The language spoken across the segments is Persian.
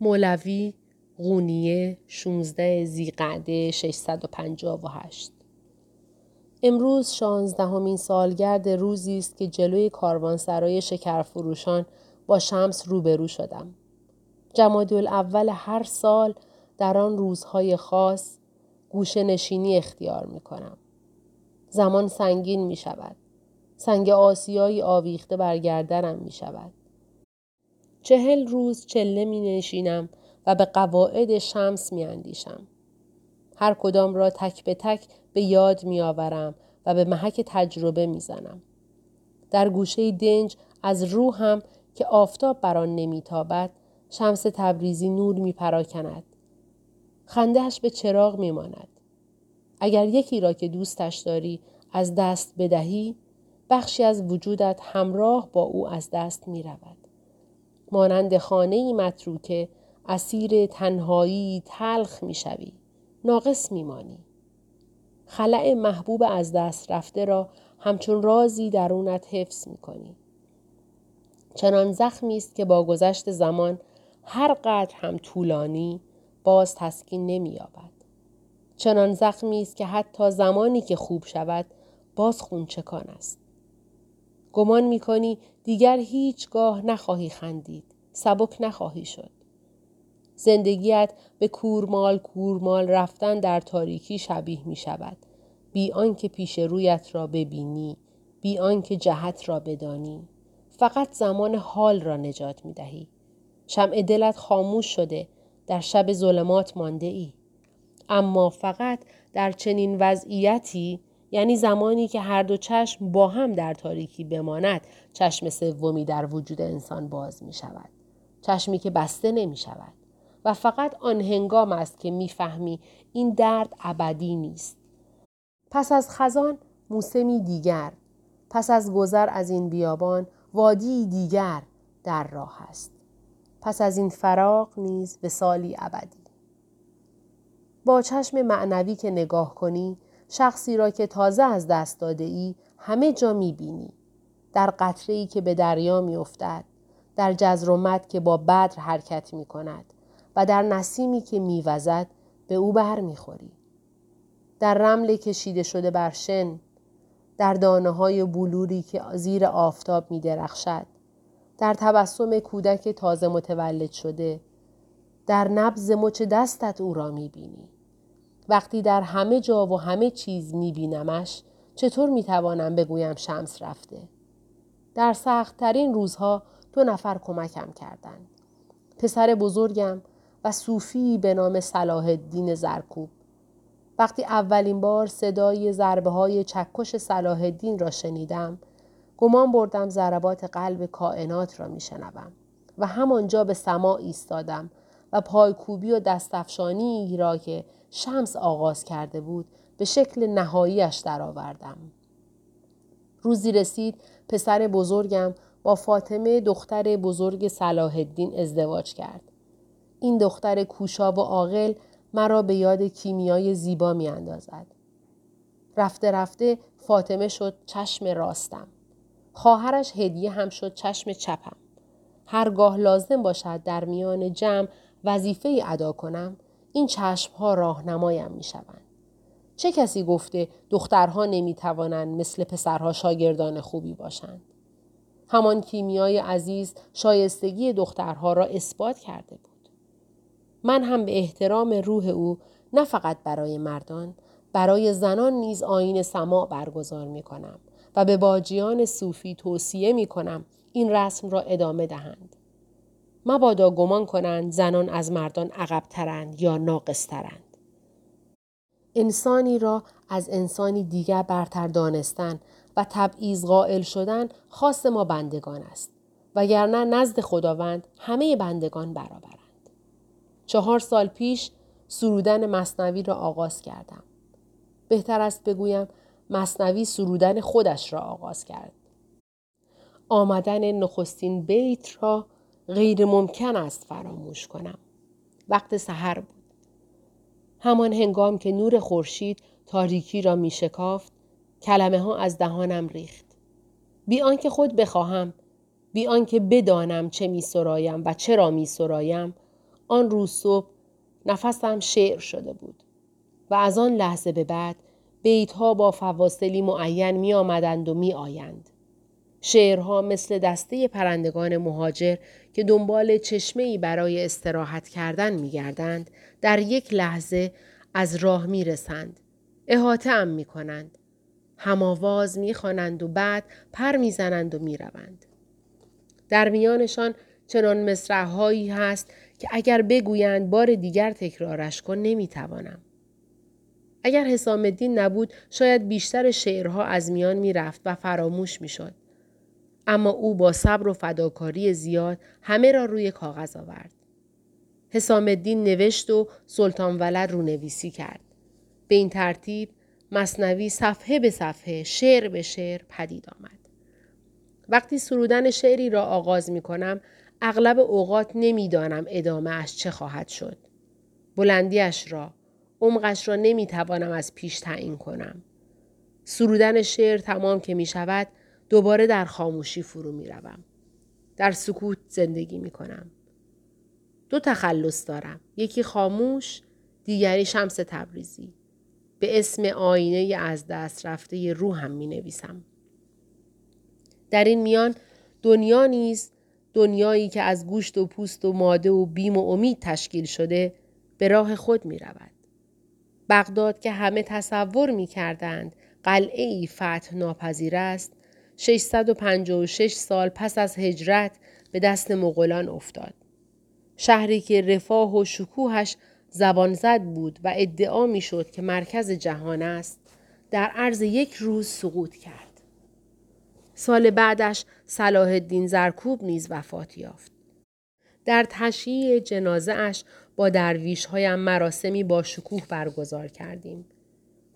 مولوی قونیه 16 زیقعده 658 امروز شانزدهمین سالگرد روزی است که جلوی کاروانسرای شکرفروشان با شمس روبرو شدم. جمادی اول هر سال در آن روزهای خاص گوشه نشینی اختیار می کنم. زمان سنگین می شود. سنگ آسیایی آویخته بر گردنم می شود. چهل روز چله می نشینم و به قواعد شمس می اندیشم. هر کدام را تک به تک به یاد می آورم و به محک تجربه می زنم. در گوشه دنج از روحم که آفتاب بر آن نمیتابد شمس تبریزی نور می پراکند. خندهش به چراغ می ماند. اگر یکی را که دوستش داری از دست بدهی بخشی از وجودت همراه با او از دست می رود. مانند خانه ای متروکه اسیر تنهایی تلخ می شوی. ناقص می مانی. خلع محبوب از دست رفته را همچون رازی درونت حفظ می کنی. چنان زخمی است که با گذشت زمان هر قدر هم طولانی باز تسکین نمییابد چنان زخمی است که حتی زمانی که خوب شود باز خونچکان است گمان می‌کنی دیگر هیچگاه نخواهی خندید سبک نخواهی شد زندگیت به کورمال کورمال رفتن در تاریکی شبیه می شود. بی آنکه پیش رویت را ببینی، بی آنکه جهت را بدانی. فقط زمان حال را نجات می دهی. شمع دلت خاموش شده در شب ظلمات مانده ای. اما فقط در چنین وضعیتی یعنی زمانی که هر دو چشم با هم در تاریکی بماند چشم سومی در وجود انسان باز می شود. چشمی که بسته نمی شود. و فقط آن هنگام است که می‌فهمی این درد ابدی نیست. پس از خزان موسمی دیگر پس از گذر از این بیابان وادی دیگر در راه است. پس از این فراق نیز به سالی ابدی. با چشم معنوی که نگاه کنی شخصی را که تازه از دست داده ای همه جا می بینی. در قطره ای که به دریا می افتد. در جزرومت که با بدر حرکت می کند. و در نسیمی که میوزد به او بر می‌خوری. در رمل کشیده شده بر شن در دانه های بلوری که زیر آفتاب می درخشد. در تبسم کودک تازه متولد شده. در نبز مچ دستت او را می بینی. وقتی در همه جا و همه چیز می بینمش چطور می توانم بگویم شمس رفته؟ در سختترین روزها دو نفر کمکم کردند. پسر بزرگم و صوفی به نام صلاح الدین زرکوب. وقتی اولین بار صدای ضربه های چکش صلاح الدین را شنیدم گمان بردم ضربات قلب کائنات را میشنوم و همانجا به سما ایستادم و پایکوبی و دستفشانی را که شمس آغاز کرده بود به شکل نهاییش درآوردم. روزی رسید پسر بزرگم با فاطمه دختر بزرگ صلاح الدین ازدواج کرد. این دختر کوشا و عاقل مرا به یاد کیمیای زیبا می اندازد. رفته رفته فاطمه شد چشم راستم. خواهرش هدیه هم شد چشم چپم. هرگاه لازم باشد در میان جمع وظیفه ادا کنم این چشم ها راهنمایم می شوند. چه کسی گفته دخترها نمی توانند مثل پسرها شاگردان خوبی باشند؟ همان کیمیای عزیز شایستگی دخترها را اثبات کرده بود. من هم به احترام روح او نه فقط برای مردان برای زنان نیز آین سماع برگزار می کنم و به باجیان صوفی توصیه می کنم این رسم را ادامه دهند. مبادا گمان کنند زنان از مردان عقبترند یا ناقصترند. انسانی را از انسانی دیگر برتر دانستن و تبعیض قائل شدن خاص ما بندگان است وگرنه نزد خداوند همه بندگان برابرند. چهار سال پیش سرودن مصنوی را آغاز کردم. بهتر است بگویم مصنوی سرودن خودش را آغاز کرد. آمدن نخستین بیت را غیر ممکن است فراموش کنم. وقت سحر بود. همان هنگام که نور خورشید تاریکی را می شکافت، کلمه ها از دهانم ریخت. بی آنکه خود بخواهم، بی آنکه بدانم چه می سرایم و چرا می سرایم، آن روز صبح نفسم شعر شده بود و از آن لحظه به بعد بیت ها با فواصلی معین می آمدند و می آیند. شعرها مثل دسته پرندگان مهاجر که دنبال چشمه برای استراحت کردن می گردند در یک لحظه از راه می رسند. احاطه ام می کنند. هماواز می خوانند و بعد پر می زنند و می روند. در میانشان چنان مصرعهایی هست که اگر بگویند بار دیگر تکرارش کن نمی توانم. اگر حسام الدین نبود شاید بیشتر شعرها از میان می رفت و فراموش می شد. اما او با صبر و فداکاری زیاد همه را روی کاغذ آورد. حسام الدین نوشت و سلطان ولد رو نویسی کرد. به این ترتیب مصنوی صفحه به صفحه شعر به شعر پدید آمد. وقتی سرودن شعری را آغاز می کنم اغلب اوقات نمی‌دانم ادامه اش چه خواهد شد. بلندیش را، عمقش را نمی توانم از پیش تعیین کنم. سرودن شعر تمام که می شود دوباره در خاموشی فرو می روم. در سکوت زندگی می کنم. دو تخلص دارم. یکی خاموش، دیگری شمس تبریزی. به اسم آینه از دست رفته روحم می نویسم. در این میان دنیا نیز دنیایی که از گوشت و پوست و ماده و بیم و امید تشکیل شده به راه خود می رود. بغداد که همه تصور می کردند قلعه ای فتح ناپذیر است 656 سال پس از هجرت به دست مغولان افتاد. شهری که رفاه و شکوهش زبان زد بود و ادعا می شد که مرکز جهان است در عرض یک روز سقوط کرد. سال بعدش صلاح الدین زرکوب نیز وفات یافت. در تشییع جنازه اش با درویش هایم مراسمی با شکوه برگزار کردیم.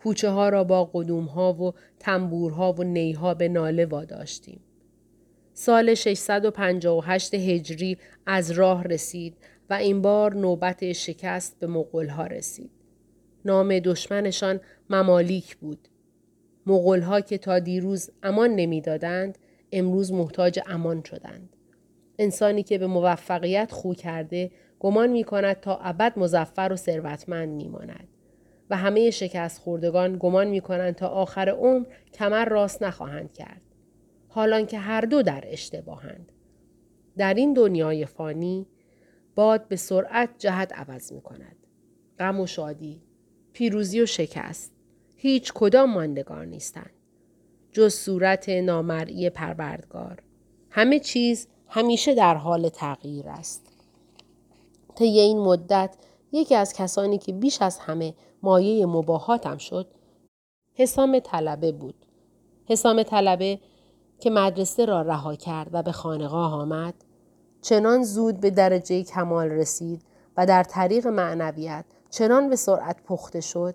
کوچه ها را با قدوم ها و تنبورها و نیها به ناله واداشتیم. سال 658 هجری از راه رسید و این بار نوبت شکست به مغول رسید. نام دشمنشان ممالیک بود. مغول که تا دیروز امان نمی‌دادند امروز محتاج امان شدند. انسانی که به موفقیت خو کرده گمان می کند تا ابد مزفر و ثروتمند می ماند. و همه شکست خوردگان گمان می کنند تا آخر عمر کمر راست نخواهند کرد. حالان که هر دو در اشتباهند. در این دنیای فانی باد به سرعت جهت عوض می کند. غم و شادی، پیروزی و شکست، هیچ کدام ماندگار نیستند. جز صورت نامرئی پروردگار. همه چیز همیشه در حال تغییر است. طی این مدت یکی از کسانی که بیش از همه مایه مباهاتم شد حسام طلبه بود. حسام طلبه که مدرسه را رها کرد و به خانقاه آمد چنان زود به درجه کمال رسید و در طریق معنویت چنان به سرعت پخته شد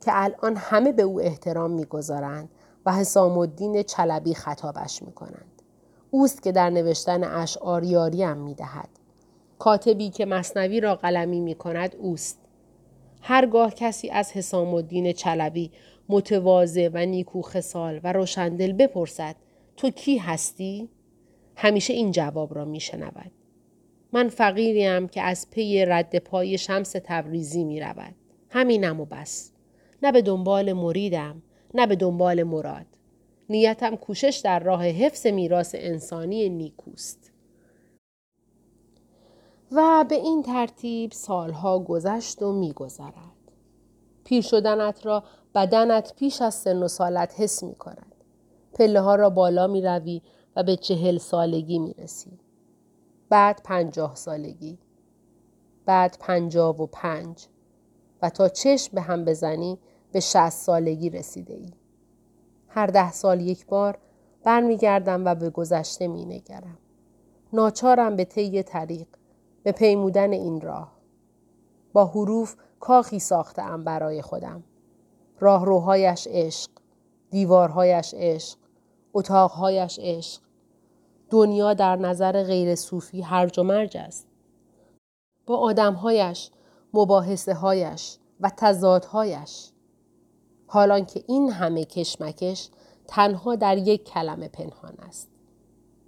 که الان همه به او احترام می‌گذارند و حسام الدین چلبی خطابش می کنند. اوست که در نوشتن اشعار یاریم می دهد. کاتبی که مصنوی را قلمی می کند اوست. هرگاه کسی از حسام الدین چلبی متواضع و نیکو خسال و روشندل بپرسد تو کی هستی؟ همیشه این جواب را می شنود. من فقیریم که از پی رد پای شمس تبریزی می رود. همینم و بس. نه به دنبال مریدم نه به دنبال مراد. نیتم کوشش در راه حفظ میراث انسانی نیکوست. و به این ترتیب سالها گذشت و میگذرد. پیر شدنت را بدنت پیش از سن و سالت حس می کند. پله ها را بالا می روی و به چهل سالگی می رسی. بعد پنجاه سالگی. بعد پنجاه و پنج. و تا چشم به هم بزنی به شست سالگی رسیده ای. هر ده سال یک بار برمیگردم و به گذشته می نگرم. ناچارم به طی طریق به پیمودن این راه. با حروف کاخی ساختم برای خودم. راهروهایش عشق، دیوارهایش عشق، اتاقهایش عشق. دنیا در نظر غیر صوفی هرج و مرج است. با آدمهایش، مباحثه هایش و تضادهایش. حالان که این همه کشمکش تنها در یک کلمه پنهان است.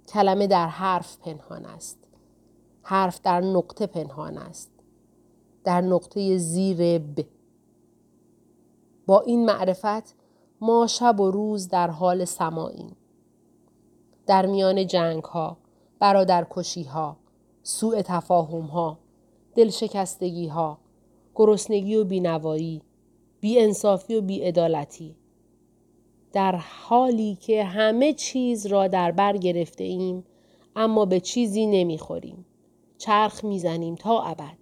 کلمه در حرف پنهان است. حرف در نقطه پنهان است. در نقطه زیر ب با این معرفت ما شب و روز در حال سماییم در میان جنگ ها برادر کشی ها سوء تفاهم ها دلشکستگی ها گرسنگی و بینوایی بی انصافی و بی ادالتی. در حالی که همه چیز را در بر گرفته ایم اما به چیزی نمی‌خوریم. چرخ می‌زنیم تا ابد.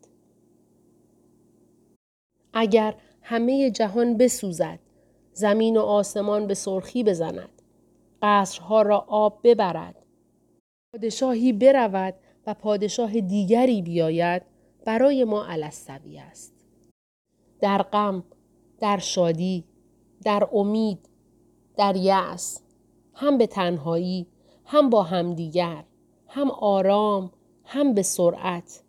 اگر همه جهان بسوزد زمین و آسمان به سرخی بزند قصرها را آب ببرد پادشاهی برود و پادشاه دیگری بیاید برای ما علستوی است در غم در شادی در امید در یأس هم به تنهایی هم با همدیگر هم آرام هم به سرعت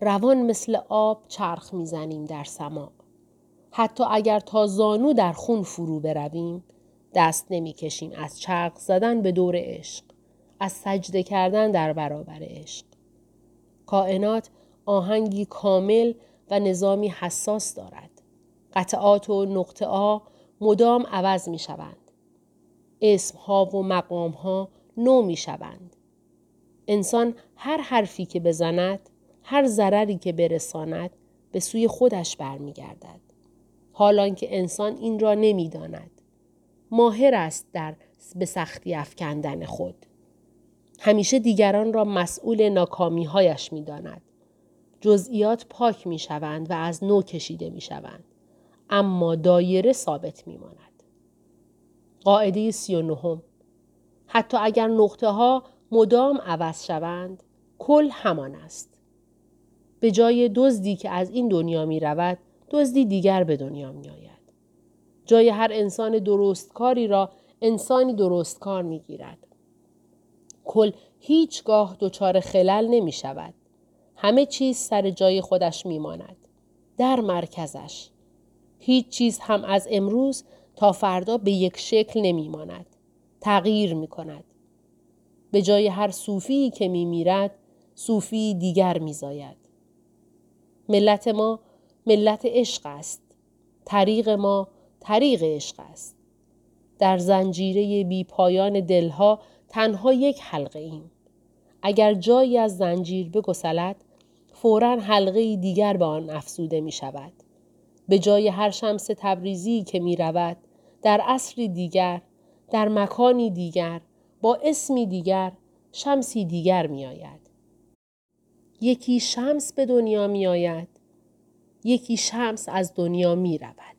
روان مثل آب چرخ می‌زنیم در سما حتی اگر تا زانو در خون فرو برویم دست نمی‌کشیم از چرخ زدن به دور عشق از سجده کردن در برابر عشق کائنات آهنگی کامل و نظامی حساس دارد قطعات و نقطه آ مدام عوض می شوند. اسم ها و مقام ها نو می شوند. انسان هر حرفی که بزند، هر ضرری که برساند به سوی خودش برمیگردد. حالان که انسان این را نمی‌داند. ماهر است در به سختی افکندن خود. همیشه دیگران را مسئول ناکامی هایش می داند. جزئیات پاک می شوند و از نو کشیده می شوند. اما دایره ثابت می ماند. قاعده سی و. حتی اگر نقطه ها مدام عوض شوند کل همان است. به جای دزدی که از این دنیا می رود دزدی دیگر به دنیا می آید. جای هر انسان درستکاری را انسانی درستکار می گیرد. کل هیچگاه دچار خلل نمی شود. همه چیز سر جای خودش می ماند. در مرکزش. هیچ چیز هم از امروز تا فردا به یک شکل نمی ماند. تغییر می کند. به جای هر صوفی که می میرد صوفی دیگر می زاید. ملت ما ملت عشق است. طریق ما طریق عشق است. در زنجیره بی پایان دلها تنها یک حلقه ایم. اگر جایی از زنجیر بگسلد فورا حلقه دیگر به آن افسوده می شود. به جای هر شمس تبریزی که می رود در عصری دیگر در مکانی دیگر با اسمی دیگر شمسی دیگر می آید. یکی شمس به دنیا می آید یکی شمس از دنیا می رود.